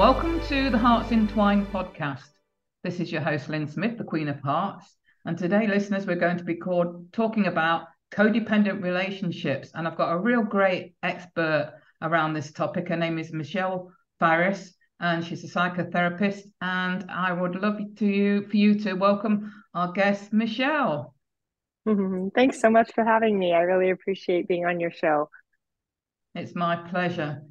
Welcome to the Hearts Entwined podcast. This is your host, Lyn Smith, the Queen of Hearts. And today, listeners, we're going to be called, talking about codependent relationships. And I've got a real great expert around this topic. Her name is Michelle Farris, and she's a psychotherapist. And I would love to you for you to welcome our guest, Michelle. Mm-hmm. Thanks so much for having me. I really appreciate being on your show. It's my pleasure.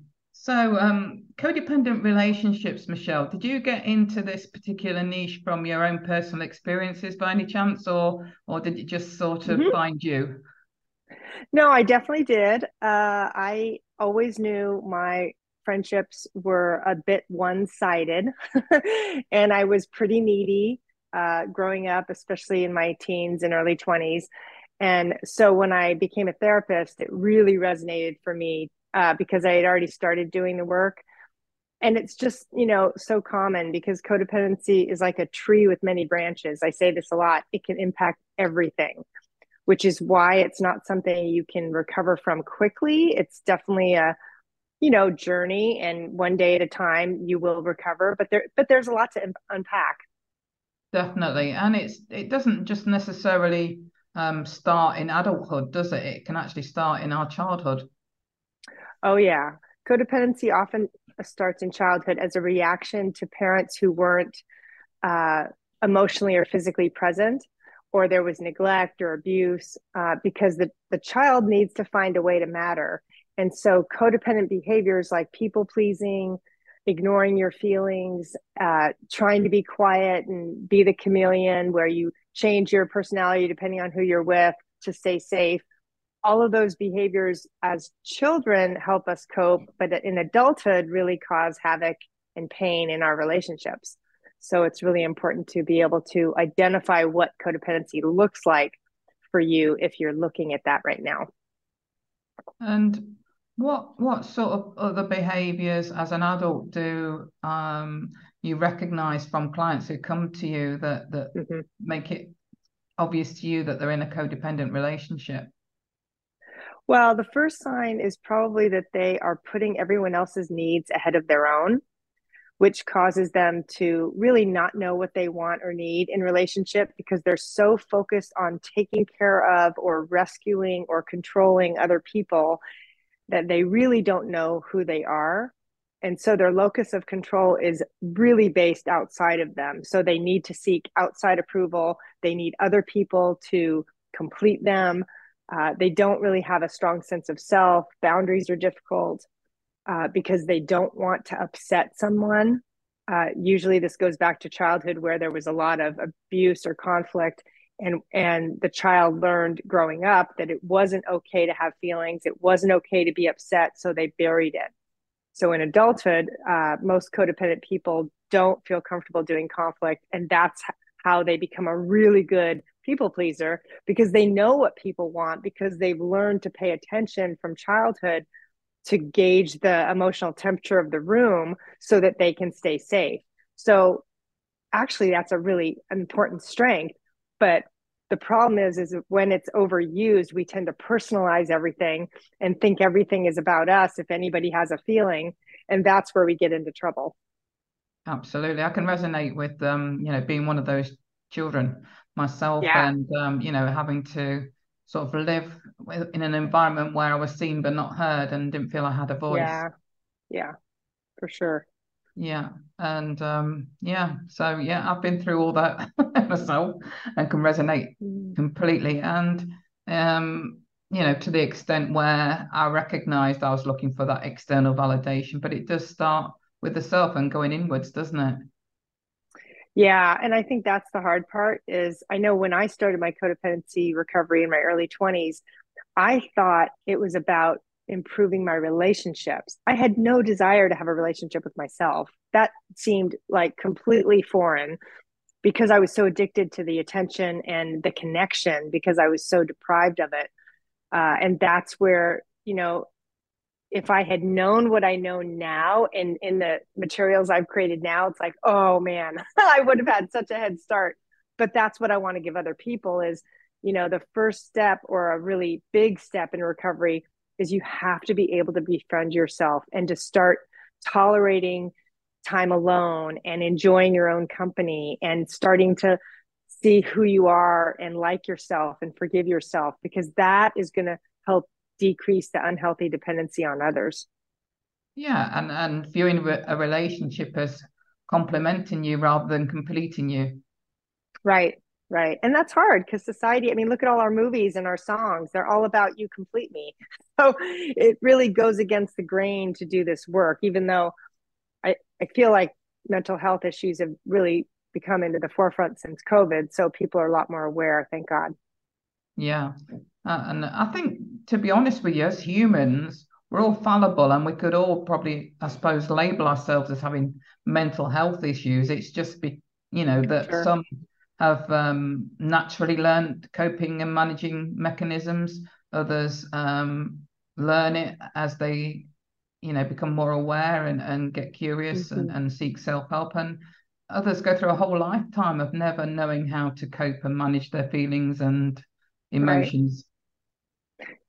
So, um, codependent relationships, Michelle, did you get into this particular niche from your own personal experiences by any chance, or or did it just sort of mm-hmm. find you? No, I definitely did. Uh, I always knew my friendships were a bit one sided, and I was pretty needy uh, growing up, especially in my teens and early 20s. And so when I became a therapist, it really resonated for me uh, because I had already started doing the work. And it's just, you know, so common because codependency is like a tree with many branches. I say this a lot. It can impact everything, which is why it's not something you can recover from quickly. It's definitely a, you know, journey and one day at a time you will recover, but there but there's a lot to unpack. Definitely. And it's it doesn't just necessarily um, start in adulthood, does it? It can actually start in our childhood. Oh, yeah. Codependency often starts in childhood as a reaction to parents who weren't uh, emotionally or physically present, or there was neglect or abuse, uh, because the, the child needs to find a way to matter. And so, codependent behaviors like people pleasing, ignoring your feelings, uh, trying to be quiet and be the chameleon where you change your personality depending on who you're with to stay safe all of those behaviors as children help us cope, but in adulthood really cause havoc and pain in our relationships. So it's really important to be able to identify what codependency looks like for you if you're looking at that right now. And what what sort of other behaviors as an adult do um, you recognize from clients who come to you that that mm-hmm. make it obvious to you that they're in a codependent relationship? Well, the first sign is probably that they are putting everyone else's needs ahead of their own, which causes them to really not know what they want or need in relationship because they're so focused on taking care of or rescuing or controlling other people that they really don't know who they are. And so their locus of control is really based outside of them. So they need to seek outside approval. They need other people to complete them uh, they don't really have a strong sense of self. Boundaries are difficult uh, because they don't want to upset someone. Uh, usually, this goes back to childhood where there was a lot of abuse or conflict, and and the child learned growing up that it wasn't okay to have feelings. It wasn't okay to be upset, so they buried it. So in adulthood, uh, most codependent people don't feel comfortable doing conflict, and that's how they become a really good people pleaser because they know what people want because they've learned to pay attention from childhood to gauge the emotional temperature of the room so that they can stay safe. So actually that's a really important strength, but the problem is is when it's overused we tend to personalize everything and think everything is about us if anybody has a feeling and that's where we get into trouble absolutely i can resonate with um you know being one of those children myself yeah. and um, you know having to sort of live in an environment where I was seen but not heard and didn't feel I had a voice. Yeah, yeah, for sure. Yeah, and um, yeah, so yeah, I've been through all that myself and can resonate mm. completely. And um, you know, to the extent where I recognized I was looking for that external validation, but it does start with the self and going inwards, doesn't it? Yeah, and I think that's the hard part is I know when I started my codependency recovery in my early 20s, I thought it was about improving my relationships. I had no desire to have a relationship with myself. That seemed like completely foreign because I was so addicted to the attention and the connection because I was so deprived of it. Uh, and that's where, you know, if I had known what I know now and in the materials I've created now, it's like, oh man, I would have had such a head start. But that's what I want to give other people is, you know, the first step or a really big step in recovery is you have to be able to befriend yourself and to start tolerating time alone and enjoying your own company and starting to see who you are and like yourself and forgive yourself because that is going to help decrease the unhealthy dependency on others yeah and and viewing a relationship as complementing you rather than completing you right right and that's hard because society i mean look at all our movies and our songs they're all about you complete me so it really goes against the grain to do this work even though I, I feel like mental health issues have really become into the forefront since COVID. So people are a lot more aware, thank God. Yeah. Uh, and I think, to be honest with you, as humans, we're all fallible and we could all probably, I suppose, label ourselves as having mental health issues. It's just, be, you know, that sure. some have um, naturally learned coping and managing mechanisms, others um, learn it as they you know become more aware and, and get curious mm-hmm. and, and seek self-help and others go through a whole lifetime of never knowing how to cope and manage their feelings and emotions right.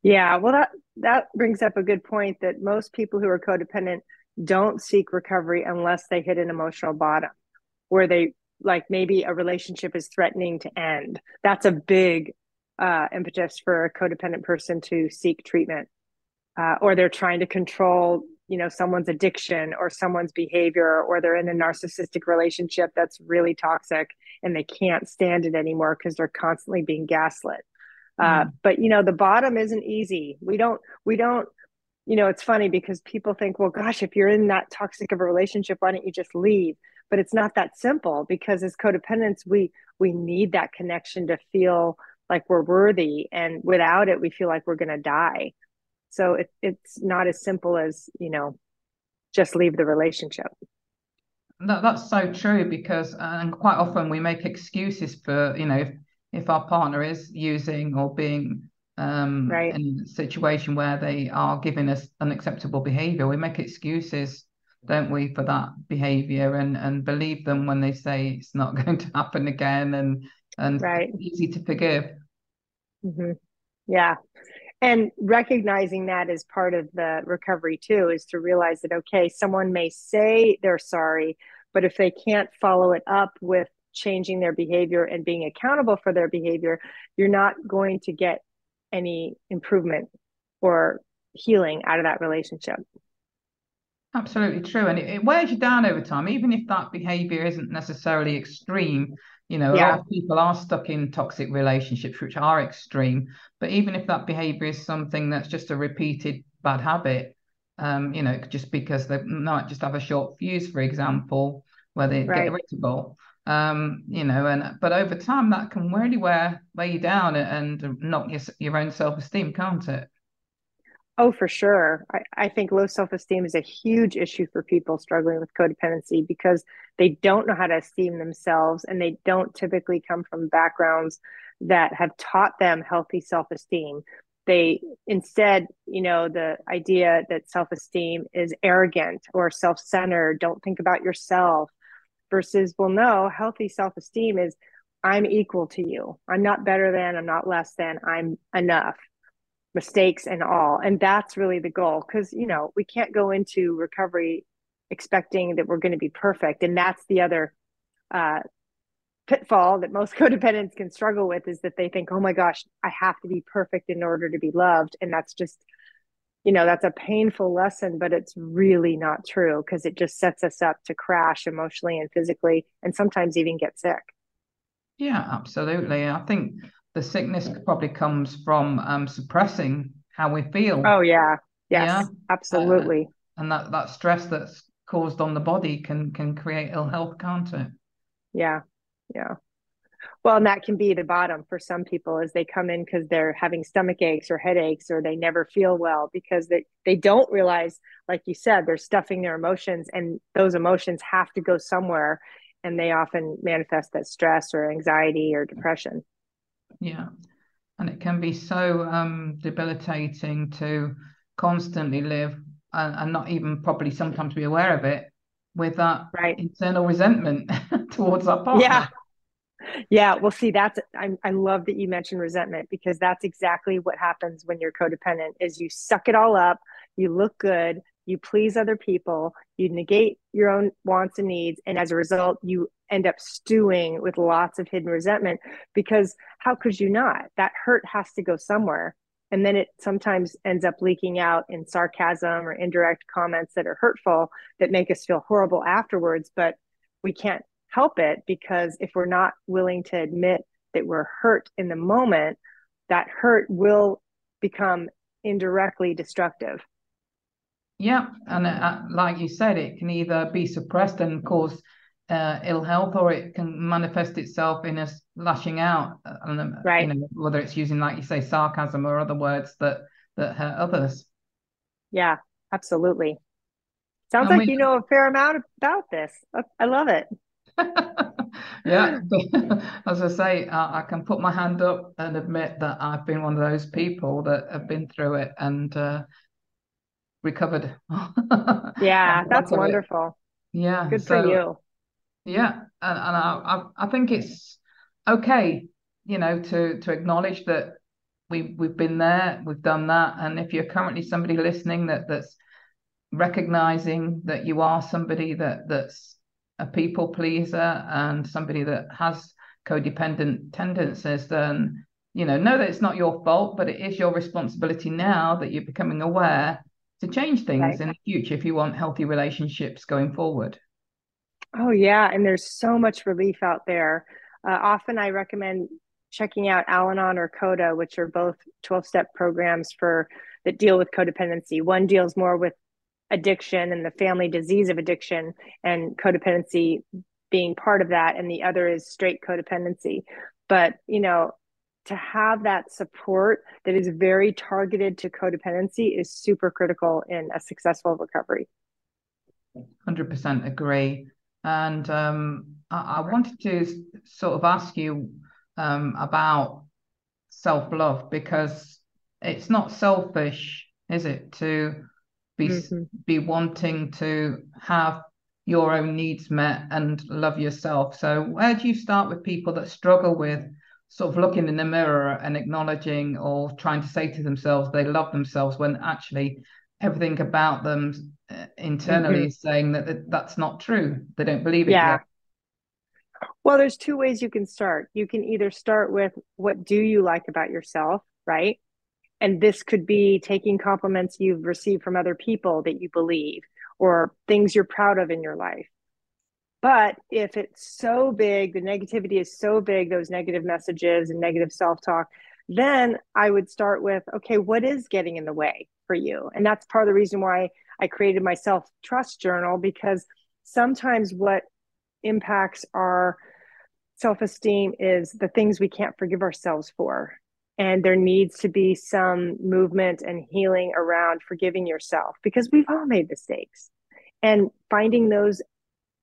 Yeah well that that brings up a good point that most people who are codependent don't seek recovery unless they hit an emotional bottom where they like maybe a relationship is threatening to end that's a big uh, impetus for a codependent person to seek treatment uh, or they're trying to control you know someone's addiction or someone's behavior or they're in a narcissistic relationship that's really toxic and they can't stand it anymore because they're constantly being gaslit. Uh, mm-hmm. but you know the bottom isn't easy we don't we don't you know it's funny because people think well gosh if you're in that toxic of a relationship why don't you just leave but it's not that simple because as codependents we we need that connection to feel like we're worthy and without it we feel like we're going to die so it, it's not as simple as, you know, just leave the relationship. No, that's so true because and quite often we make excuses for, you know, if, our partner is using or being um, right. in a situation where they are giving us unacceptable behavior, we make excuses, don't we, for that behavior and, and believe them when they say it's not going to happen again and and right. easy to forgive. Mm-hmm. Yeah and recognizing that as part of the recovery too is to realize that okay someone may say they're sorry but if they can't follow it up with changing their behavior and being accountable for their behavior you're not going to get any improvement or healing out of that relationship absolutely true and it, it wears you down over time even if that behavior isn't necessarily extreme you know, yeah. a lot of people are stuck in toxic relationships, which are extreme. But even if that behavior is something that's just a repeated bad habit, um, you know, just because they might just have a short fuse, for example, where they right. get irritable. Um, you know, and but over time that can really wear wear you down and knock your your own self esteem, can't it? Oh, for sure. I, I think low self esteem is a huge issue for people struggling with codependency because they don't know how to esteem themselves and they don't typically come from backgrounds that have taught them healthy self esteem. They instead, you know, the idea that self esteem is arrogant or self centered, don't think about yourself, versus, well, no, healthy self esteem is I'm equal to you. I'm not better than, I'm not less than, I'm enough. Mistakes and all. And that's really the goal because you know we can't go into recovery expecting that we're going to be perfect. And that's the other uh, pitfall that most codependents can struggle with is that they think oh my gosh i have to be perfect in order to be loved. And that's just you know that's a painful lesson but it's really not true because it just sets us up to crash emotionally and physically and sometimes even get sick yeah absolutely i think the sickness probably comes from um, suppressing how we feel. Oh yeah, yes, yeah? absolutely. Uh, and that that stress that's caused on the body can can create ill health, can't it? Yeah, yeah. Well, and that can be the bottom for some people as they come in because they're having stomach aches or headaches or they never feel well because they, they don't realize, like you said, they're stuffing their emotions and those emotions have to go somewhere. And they often manifest as stress or anxiety or depression. Yeah. And it can be so um, debilitating to constantly live and, and not even probably sometimes be aware of it with that right. internal resentment towards our partner. Yeah. Yeah, well, see, that's I, I love that you mentioned resentment because that's exactly what happens when you're codependent. Is you suck it all up, you look good, you please other people, you negate your own wants and needs, and as a result, you end up stewing with lots of hidden resentment. Because how could you not? That hurt has to go somewhere, and then it sometimes ends up leaking out in sarcasm or indirect comments that are hurtful that make us feel horrible afterwards. But we can't help it because if we're not willing to admit that we're hurt in the moment, that hurt will become indirectly destructive. Yeah, and uh, like you said, it can either be suppressed and cause uh, ill health, or it can manifest itself in us lashing out. Uh, and, right. You know, whether it's using, like you say, sarcasm or other words that that hurt others. Yeah, absolutely. Sounds and like we, you know a fair amount about this. I love it. yeah, as I say, I, I, can put my hand up and admit that I've been one of those people that have been through it and uh, recovered. yeah, that's wonderful. It. Yeah, good so, for you. Yeah, and, and I, I, I think it's okay, you know, to to acknowledge that we we've been there, we've done that, and if you're currently somebody listening that that's recognizing that you are somebody that that's a people pleaser and somebody that has codependent tendencies, then you know know that it's not your fault, but it is your responsibility now that you're becoming aware to change things right. in the future if you want healthy relationships going forward. Oh yeah, and there's so much relief out there. Uh, often I recommend checking out Al-Anon or CODA, which are both 12-step programs for that deal with codependency. One deals more with addiction and the family disease of addiction and codependency being part of that and the other is straight codependency. But you know to have that support that is very targeted to codependency is super critical in a successful recovery. 100% agree. And um, I, I, wanted to sort of ask you um, about self-love because it's not selfish is it to be mm-hmm. be wanting to have your own needs met and love yourself. So where do you start with people that struggle with sort of looking in the mirror and acknowledging or trying to say to themselves they love themselves when actually everything about them uh, internally mm-hmm. is saying that, that that's not true. They don't believe it yeah. Yet. Well, there's two ways you can start. You can either start with what do you like about yourself, right? And this could be taking compliments you've received from other people that you believe or things you're proud of in your life. But if it's so big the negativity is so big those negative messages and negative self-talk then i would start with okay what is getting in the way for you? And that's part of the reason why i created my self trust journal because sometimes what impacts our self-esteem is the things we can't forgive ourselves for and there needs to be some movement and healing around forgiving yourself because we've all made mistakes. And finding those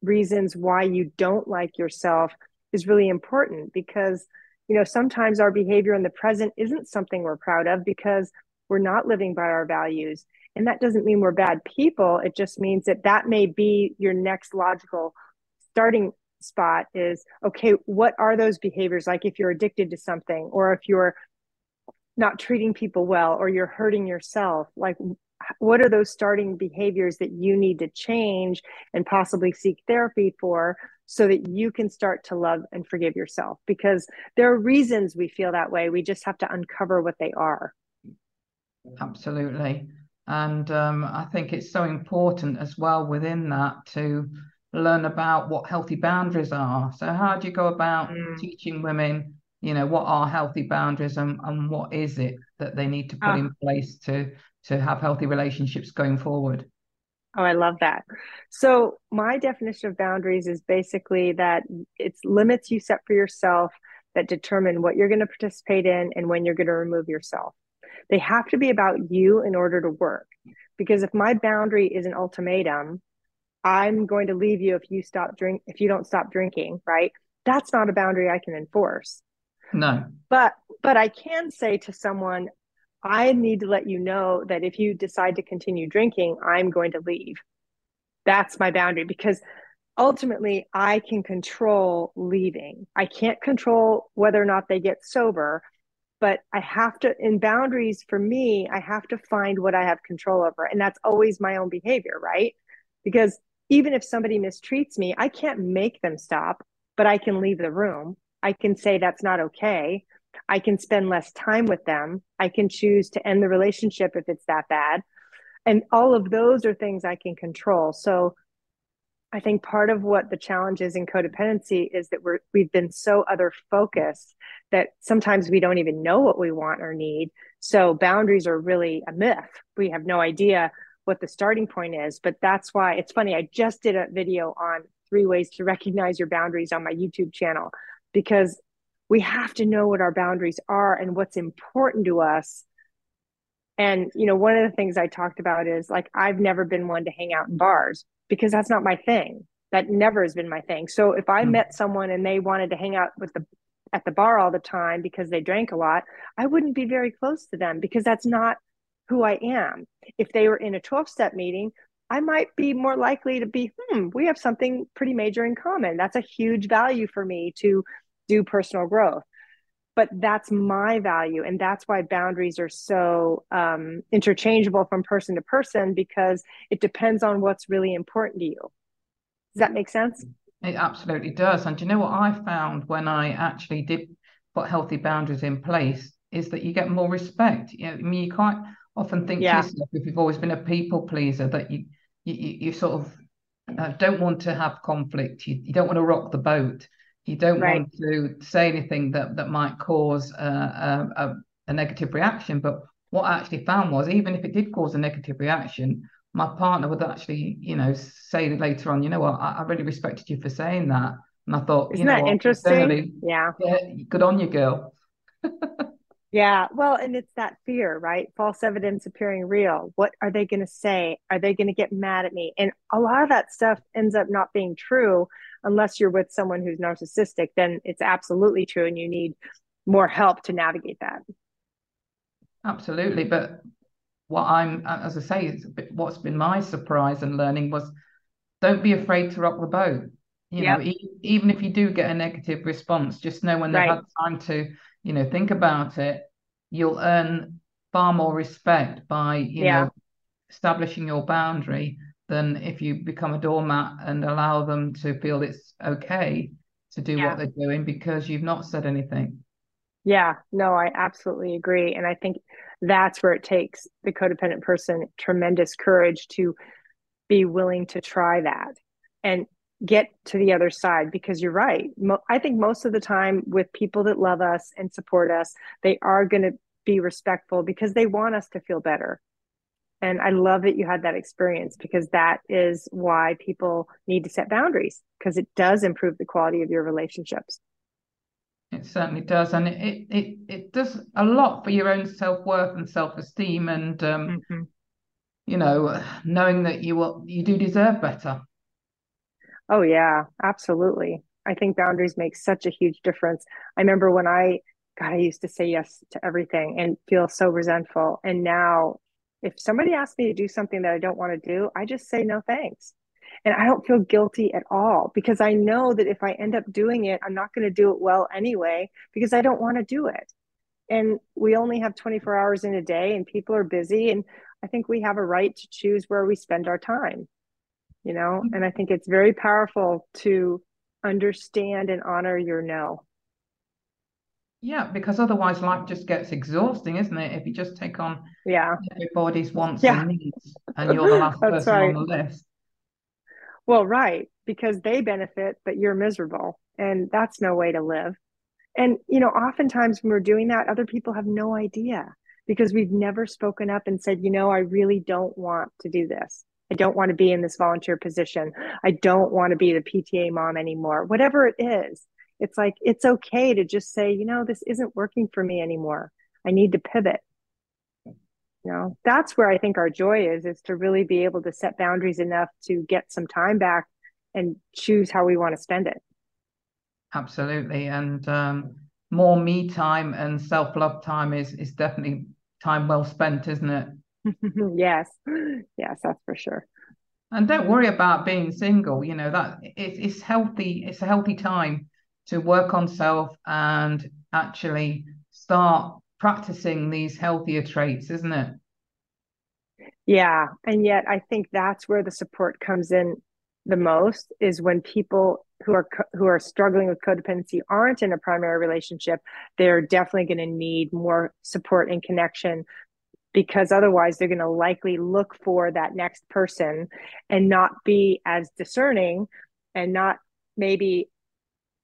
reasons why you don't like yourself is really important because you know sometimes our behavior in the present isn't something we're proud of because we're not living by our values. And that doesn't mean we're bad people. It just means that that may be your next logical starting spot is okay what are those behaviors like if you're addicted to something or if you're not treating people well or you're hurting yourself like what are those starting behaviors that you need to change and possibly seek therapy for so that you can start to love and forgive yourself? Because there are reasons we feel that way we just have to uncover what they are. Absolutely. And um, i think it's so important as well within that to learn about what healthy boundaries are. So how do you go about mm. teaching women you know what are healthy boundaries and, and what is it that they need to put ah. in place to to have healthy relationships going forward oh i love that so my definition of boundaries is basically that it's limits you set for yourself that determine what you're going to participate in and when you're going to remove yourself. They have to be about you in order to work. Because if my boundary is an ultimatum, I'm going to leave you if you stop drink if you don't stop drinking, right? That's not a boundary I can enforce. No. But but I can say to someone, I need to let you know that if you decide to continue drinking, I'm going to leave. That's my boundary because ultimately I can control leaving. I can't control whether or not they get sober, but I have to, in boundaries for me, I have to find what I have control over. And that's always my own behavior, right? Because even if somebody mistreats me, I can't make them stop, but I can leave the room. I can say that's not okay. I can spend less time with them. I can choose to end the relationship if it's that bad. And all of those are things I can control. So I think part of what the challenge is in codependency is that we're we've been so other focused that sometimes we don't even know what we want or need. So boundaries are really a myth. We have no idea what the starting point is, but that's why it's funny. I just did a video on three ways to recognize your boundaries on my YouTube channel because we have to know what our boundaries are and what's important to us. And you know, one of the things I talked about is like I've never been one to hang out in bars because that's not my thing. That never has been my thing. So if I mm. met someone and they wanted to hang out with the at the bar all the time because they drank a lot, I wouldn't be very close to them because that's not who I am. If they were in a 12 step meeting, I might be more likely to be, hmm, we have something pretty major in common. That's a huge value for me to do personal growth. But that's my value. And that's why boundaries are so um, interchangeable from person to person because it depends on what's really important to you. Does that make sense? It absolutely does. And do you know what I found when I actually did put healthy boundaries in place is that you get more respect. You know, I mean, you quite often think yeah. to yourself, if you've always been a people pleaser, that you you, you sort of uh, don't want to have conflict. You, you don't want to rock the boat. You don't right. want to say anything that that might cause uh, a, a negative reaction. But what I actually found was, even if it did cause a negative reaction, my partner would actually, you know, say later on, you know what, I, I really respected you for saying that. And I thought, isn't you know that interesting? Yeah. yeah. Good on you, girl. yeah. Well, and it's that fear, right? False evidence appearing real. What are they going to say? Are they going to get mad at me? And a lot of that stuff ends up not being true unless you're with someone who's narcissistic. Then it's absolutely true, and you need more help to navigate that. Absolutely. But what I'm, as I say, bit, what's been my surprise and learning was don't be afraid to rock the boat. You yep. know, e- even if you do get a negative response, just know when they've right. had time to, you know, think about it, you'll earn far more respect by, you yeah. know, establishing your boundary than if you become a doormat and allow them to feel it's okay to do yeah. what they're doing because you've not said anything. Yeah, no, I absolutely agree. And I think that's where it takes the codependent person tremendous courage to be willing to try that and get to the other side because you're right. Mo- I think most of the time with people that love us and support us, they are going to be respectful because they want us to feel better. And I love that you had that experience because that is why people need to set boundaries because it does improve the quality of your relationships. It certainly does, and it it it, does a lot for your own self worth and self esteem, and um, mm-hmm. you know, knowing that you will you do deserve better. Oh yeah, absolutely. I think boundaries make such a huge difference. I remember when I God, I used to say yes to everything and feel so resentful, and now if somebody asks me to do something that I don't want to do, I just say no thanks. And I don't feel guilty at all because I know that if I end up doing it, I'm not going to do it well anyway because I don't want to do it. And we only have 24 hours in a day and people are busy. And I think we have a right to choose where we spend our time, you know? Mm-hmm. And I think it's very powerful to understand and honor your no. Yeah, because otherwise life just gets exhausting, isn't it? If you just take on yeah everybody's wants yeah. and needs and you're the last person right. on the list. Well, right, because they benefit, but you're miserable. And that's no way to live. And, you know, oftentimes when we're doing that, other people have no idea because we've never spoken up and said, you know, I really don't want to do this. I don't want to be in this volunteer position. I don't want to be the PTA mom anymore. Whatever it is, it's like it's okay to just say you know this isn't working for me anymore. I need to pivot. You know that's where i think our joy is is to really be able to set boundaries enough to get some time back and choose how we want to spend it. Absolutely. And um, more me time and self-love time is is definitely time well spent isn't it? Yes. Yes that's for sure. And don't worry about being single. You know that it's, it's healthy it's a healthy time to work on self and actually start practicing these healthier traits isn't it? Yeah and yet i think that's where the support comes in the most is when people who are who are struggling with codependency aren't in a primary relationship they're definitely going to need more support and connection because otherwise they're going to likely look for that next person and not be as discerning and not maybe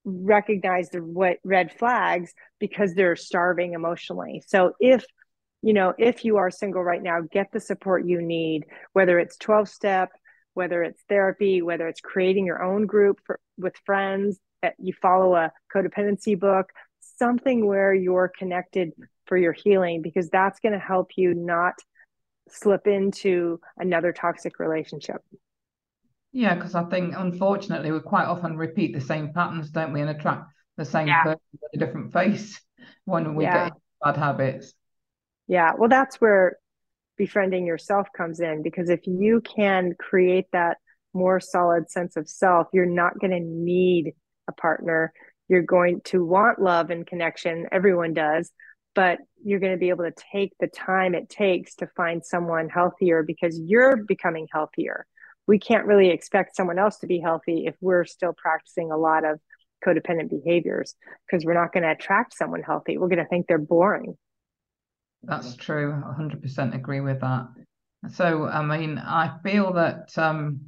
recognize the what red flags because they're starving emotionally so if you know if you are single right now get the support you need whether it's 12 step whether it's therapy whether it's creating your own group for, with friends that you follow a codependency book something where you're connected for your healing because that's going to help you not slip into another toxic relationship. Yeah, because I think unfortunately we quite often repeat the same patterns, don't we, and attract the same yeah. person with a different face when we yeah. get bad habits. Yeah, well, that's where befriending yourself comes in because if you can create that more solid sense of self, you're not going to need a partner. You're going to want love and connection. Everyone does but you're going to be able to take the time it takes to find someone healthier because you're becoming healthier. We can't really expect someone else to be healthy if we're still practicing a lot of codependent behaviors because we're not going to attract someone healthy. We're going to think they're boring. That's true. 100% agree with that. So, I mean, I feel that, um,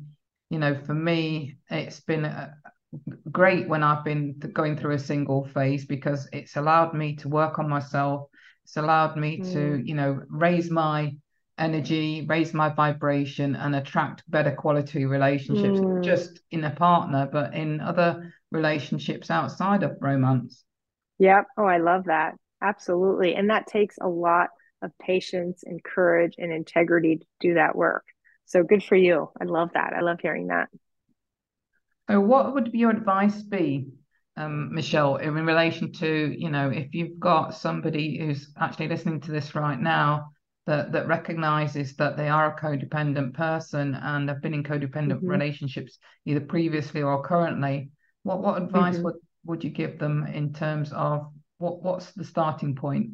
you know, for me, it's been a, great when I've been going through a single phase because it's allowed me to work on myself. It's allowed me mm. to, you know, raise my energy, raise my vibration, and attract better quality relationships, mm. just in a partner, but in other relationships outside of romance. Yep. Oh, I love that. Absolutely. And that takes a lot of patience and courage and integrity to do that work. So good for you. I love that. I love hearing that. So, what would your advice be, um, Michelle, in relation to you know if you've got somebody who's actually listening to this right now that that recognizes that they are a codependent person and have been in codependent mm-hmm. relationships either previously or currently, what what advice mm-hmm. would would you give them in terms of what what's the starting point?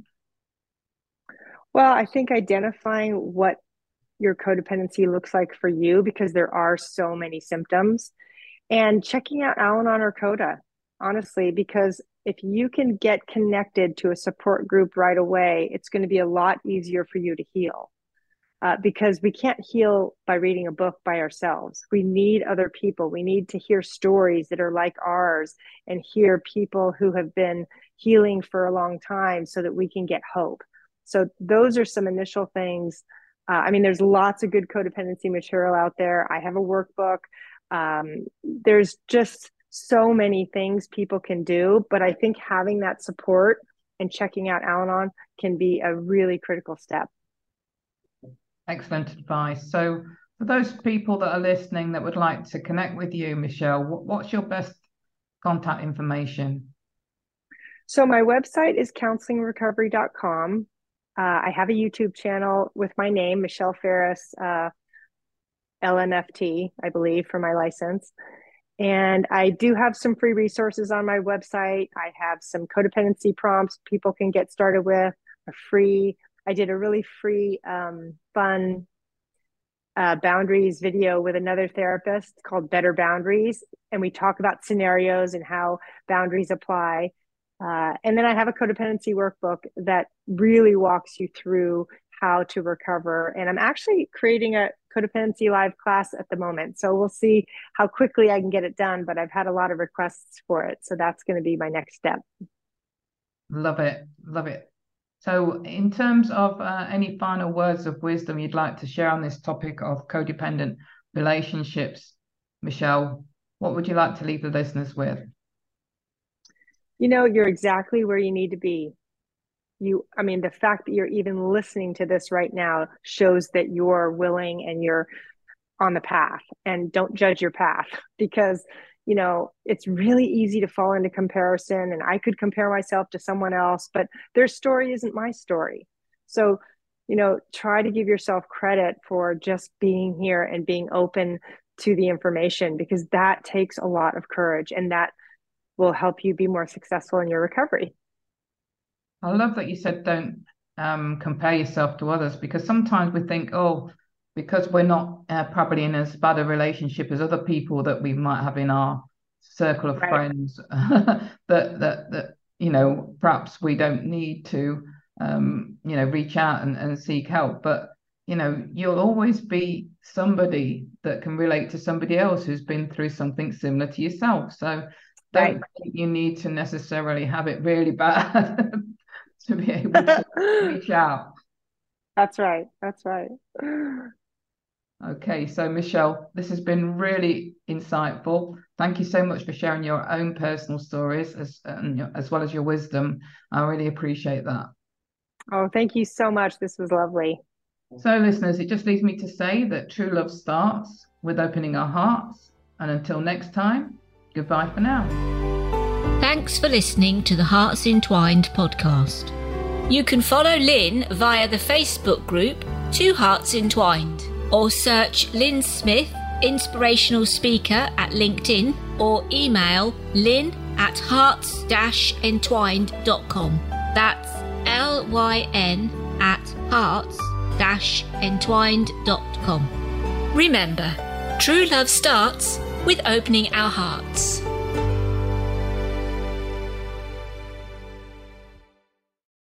Well, I think identifying what your codependency looks like for you because there are so many symptoms and checking out Al Anon or Coda, honestly, because if you can get connected to a support group right away, it's going to be a lot easier for you to heal. Uh, because we can't heal by reading a book by ourselves. We need other people. We need to hear stories that are like ours and hear people who have been healing for a long time so that we can get hope. So, those are some initial things. Uh, I mean, there's lots of good codependency material out there. I have a workbook um, there's just so many things people can do but i think having that support and checking out al-anon can be a really critical step. Excellent advice. So for those people that are listening that would like to connect with you michelle what's your best contact information? So my website is counselingrecovery.com uh, i have a youtube channel with my name michelle farris uh, LMFT, I believe, for my license. And I do have some free resources on my website. I have some codependency prompts people can get started with, a free. I did a really free, um, fun uh, boundaries video with another therapist called Better Boundaries. And we talk about scenarios and how boundaries apply. Uh, and then I have a codependency workbook that really walks you through how to recover. And I'm actually creating a codependency live class at the moment. So we'll see how quickly I can get it done, but I've had a lot of requests for it. So that's going to be my next step. Love it. Love it. So, in terms of uh, any final words of wisdom you'd like to share on this topic of codependent relationships, Michelle, what would you like to leave the listeners with? you know, you're exactly where you need to be. You, I mean, the fact that you're even listening to this right now shows that you're willing and you're on the path and don't judge your path because you know it's really easy to fall into comparison and i could compare myself to someone else but their story isn't my story so you know try to give yourself credit for just being here and being open to the information because that takes a lot of courage and that will help you be more successful in your recovery. I love that you said don't um, compare yourself to others because sometimes we think, oh, because we're not uh, probably in as bad a relationship as other people that we might have in our circle of right. friends, that that that you know perhaps we don't need to um, you know reach out and, and seek help. But you know you'll always be somebody that can relate to somebody else who's been through something similar to yourself. So don't right. think you need to necessarily have it really bad to be able to reach out. That's right. That's right. Okay, so Michelle, this has been really insightful. Thank you so much for sharing your own personal stories as um, as well as your wisdom. I really appreciate that. Oh, thank you so much. This was lovely. So, listeners, it just leaves me to say that true love starts with opening our hearts. And until next time, Goodbye for now. Thanks for listening to the Hearts Entwined podcast. You can follow Lyn via the Facebook group Two Hearts Entwined or search Lyn Smith, inspirational speaker at LinkedIn or email lyn at hearts entwined.com. That's L Y N at hearts entwined.com. Remember, true love starts with opening our hearts.